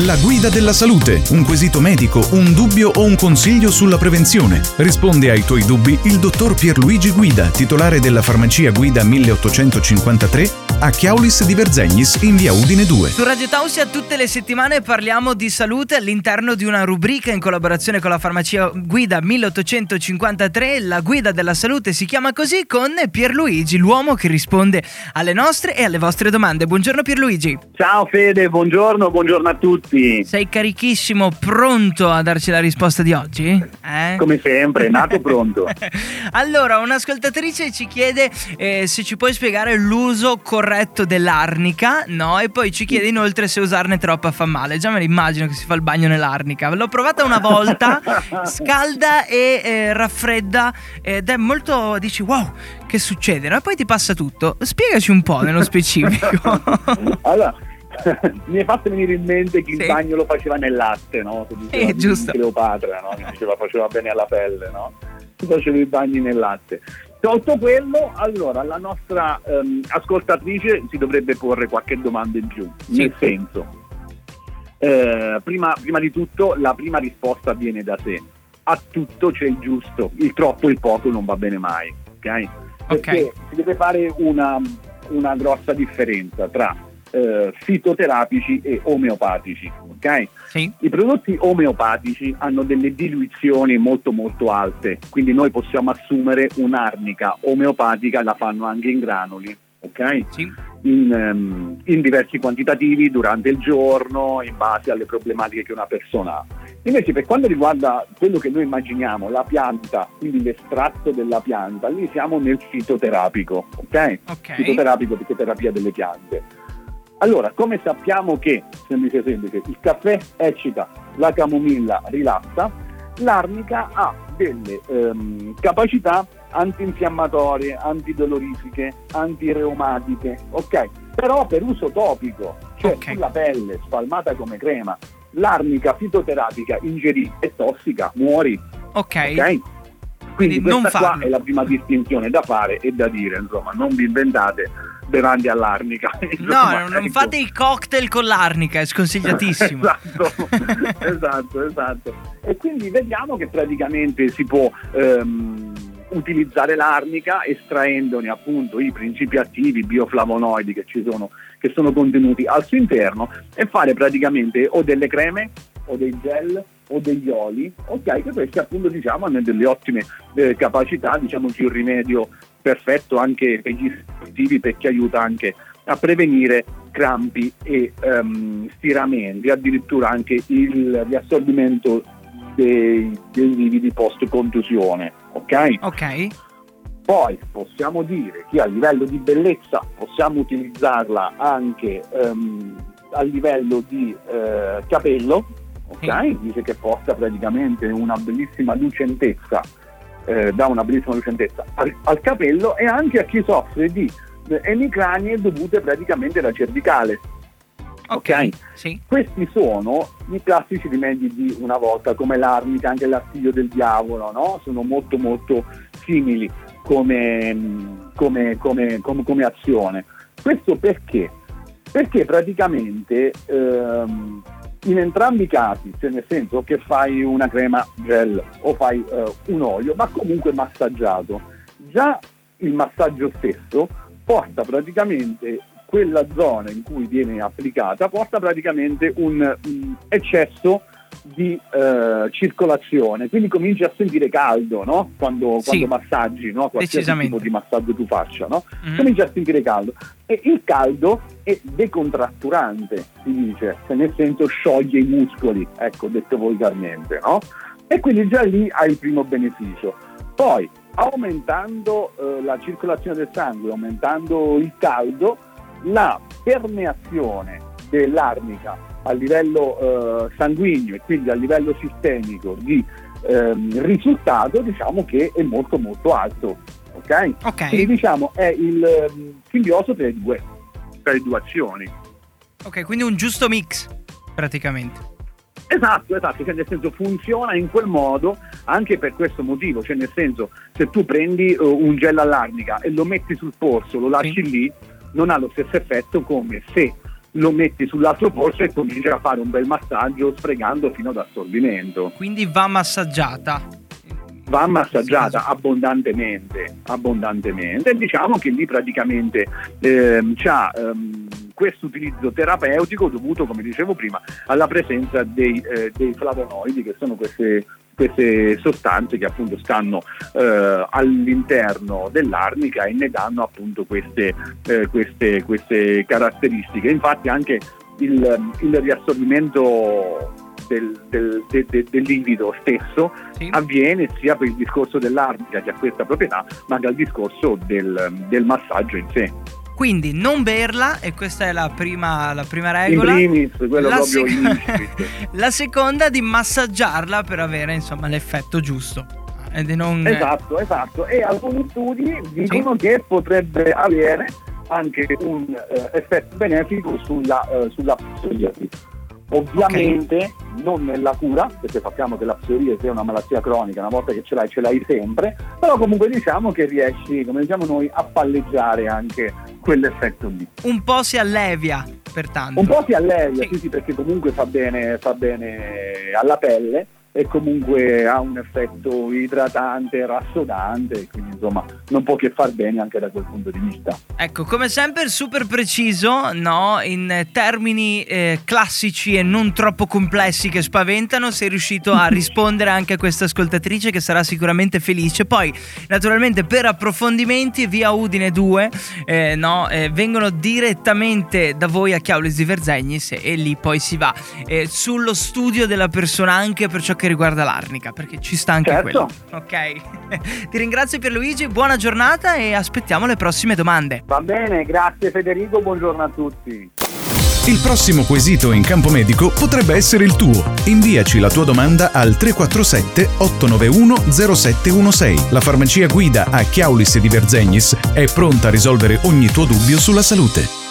La guida della salute, un quesito medico, un dubbio o un consiglio sulla prevenzione. Risponde ai tuoi dubbi il dottor Pierluigi Guida, titolare della farmacia Guida 1853 a Chiaulis di Verzegnis in via Udine 2. Su Radio Tausia tutte le settimane parliamo di salute all'interno di una rubrica in collaborazione con la farmacia Guida 1853. La guida della salute si chiama così con Pierluigi, l'uomo che risponde alle nostre e alle vostre domande. Buongiorno Pierluigi. Ciao Fede, buongiorno, buongiorno a tutti. Sei carichissimo, pronto a darci la risposta di oggi? Eh? Come sempre, nato pronto. allora, un'ascoltatrice ci chiede eh, se ci puoi spiegare l'uso corretto corretto dell'arnica, no? E poi ci chiede inoltre se usarne troppa fa male. Già me l'immagino che si fa il bagno nell'arnica. L'ho provata una volta, scalda e eh, raffredda ed è molto... dici wow, che succede? No? E poi ti passa tutto. Spiegaci un po' nello specifico. allora, mi hai fatto venire in mente che sì. il bagno lo faceva nel latte, no? Sì, giusto. Cleopatra, no? Mi diceva faceva bene alla pelle, no? Si faceva i bagni nel latte. Tolto quello, allora la nostra ehm, ascoltatrice si dovrebbe porre qualche domanda in più, sì. nel senso, eh, prima, prima di tutto la prima risposta viene da sé, a tutto c'è il giusto, il troppo e il poco non va bene mai, ok? Perché okay. si deve fare una, una grossa differenza tra eh, fitoterapici e omeopatici. Okay? Sì. I prodotti omeopatici hanno delle diluizioni molto molto alte, quindi noi possiamo assumere un'arnica omeopatica, la fanno anche in granuli. Okay? Sì. In, um, in, diversi quantitativi durante il giorno in base alle problematiche che una persona ha. Invece per quanto riguarda quello che noi immaginiamo, la pianta, quindi l'estratto della pianta, lì siamo nel fitoterapico, ok? okay. Fitoterapico perché terapia delle piante. Allora, come sappiamo che, semplice semplice, il caffè eccita, la camomilla rilassa, l'arnica ha delle ehm, capacità antinfiammatorie, antidolorifiche, antireumatiche, ok? Però per uso topico, cioè okay. sulla pelle, spalmata come crema, l'arnica fitoterapica ingerita è tossica, muori. Ok. okay? Quindi, Quindi questa qua è la prima distinzione da fare e da dire, insomma, non vi inventate bevande all'arnica. Insomma, no, non ecco. fate i cocktail con l'arnica, è sconsigliatissimo. esatto, esatto, esatto. E quindi vediamo che praticamente si può ehm, utilizzare l'arnica estraendone appunto i principi attivi, bioflavonoidi che ci sono, che sono contenuti al suo interno e fare praticamente o delle creme o dei gel o degli oli, ok, che questi appunto diciamo hanno delle ottime eh, capacità, diciamo che un rimedio perfetto anche per gli sportivi perché aiuta anche a prevenire crampi e um, stiramenti, addirittura anche il riassorbimento dei, dei lividi post contusione, ok? Ok. Poi possiamo dire che a livello di bellezza possiamo utilizzarla anche um, a livello di uh, capello, ok? Dice che porta praticamente una bellissima lucentezza eh, dà una bellissima lucentezza al, al, capello e anche a chi soffre di eh, emicranie dovute praticamente alla cervicale. Ok, okay? Sì. Questi sono i classici rimedi di una volta, come l'arnica, anche l'artiglio del diavolo, no? Sono molto molto simili come, come, come, come azione. Questo perché? Perché praticamente ehm, in entrambi i casi, cioè nel senso che fai una crema gel o fai uh, un olio, ma comunque massaggiato, già il massaggio stesso porta praticamente quella zona in cui viene applicata, porta praticamente un, un eccesso di eh, circolazione, quindi cominci a sentire caldo no? quando, sì, quando, massaggi, no? qualsiasi tipo di massaggio tu faccia, no? mm-hmm. cominci a sentire caldo e il caldo è decontratturante, si dice, cioè nel senso scioglie i muscoli, ecco, detto volgarmente, no? E quindi già lì hai il primo beneficio. Poi, aumentando eh, la circolazione del sangue, aumentando il caldo, la permeazione dell'arnica a livello eh, sanguigno e quindi a livello sistemico di ehm, risultato diciamo che è molto molto alto. Ok? okay. Quindi diciamo è il um, simbioso tra le, due, tra le due azioni. Ok, quindi un giusto mix praticamente. Esatto, esatto, cioè nel senso funziona in quel modo anche per questo motivo, cioè nel senso se tu prendi uh, un gel all'arnica e lo metti sul polso, lo lasci sì. lì, non ha lo stesso effetto come se lo metti sull'altro polso e cominci a fare un bel massaggio sfregando fino ad assorbimento. Quindi va massaggiata va massaggiata abbondantemente, abbondantemente e diciamo che lì praticamente ehm, c'ha ehm, questo utilizzo terapeutico dovuto, come dicevo prima, alla presenza dei, eh, dei flavonoidi che sono queste queste sostanze che appunto stanno eh, all'interno dell'arnica e ne danno appunto queste, eh, queste, queste caratteristiche. Infatti anche il, il riassorbimento del, del, de, de, del, liquido stesso sì. avviene sia per il discorso dell'arnica che ha questa proprietà, ma anche al discorso del, del massaggio in sé. Quindi non berla, e questa è la prima, la prima regola. Primis, quello la proprio sec- La seconda di massaggiarla per avere insomma l'effetto giusto. Non... Esatto, esatto. E alcuni studi dicono sì. che potrebbe avere anche un eh, effetto benefico sulla, eh, sulla. Ovviamente okay. non nella cura, perché sappiamo che la psoriasi è una malattia cronica, una volta che ce l'hai ce l'hai sempre, però comunque diciamo che riesci, come diciamo noi, a palleggiare anche quell'effetto lì. Un po' si allevia, pertanto. Un po' si allevia, sì, sì, sì perché comunque fa bene, fa bene alla pelle e comunque ha un effetto idratante, rassodante, quindi insomma non può che far bene anche da quel punto di vista. Ecco, come sempre super preciso, no? in termini eh, classici e non troppo complessi che spaventano, sei riuscito a rispondere anche a questa ascoltatrice che sarà sicuramente felice. Poi naturalmente per approfondimenti via Udine 2 eh, no? eh, vengono direttamente da voi a Chiaulis di Verzegnis e, lì poi si va eh, sullo studio della persona anche per ciò che riguarda l'arnica, perché ci sta anche certo. quello. Ok. Ti ringrazio Pierluigi, buona giornata e aspettiamo le prossime domande. Va bene, grazie Federico, buongiorno a tutti. Il prossimo quesito in campo medico potrebbe essere il tuo. Inviaci la tua domanda al 347 891 0716. La farmacia guida a Chiaulis di Verzegnis è pronta a risolvere ogni tuo dubbio sulla salute.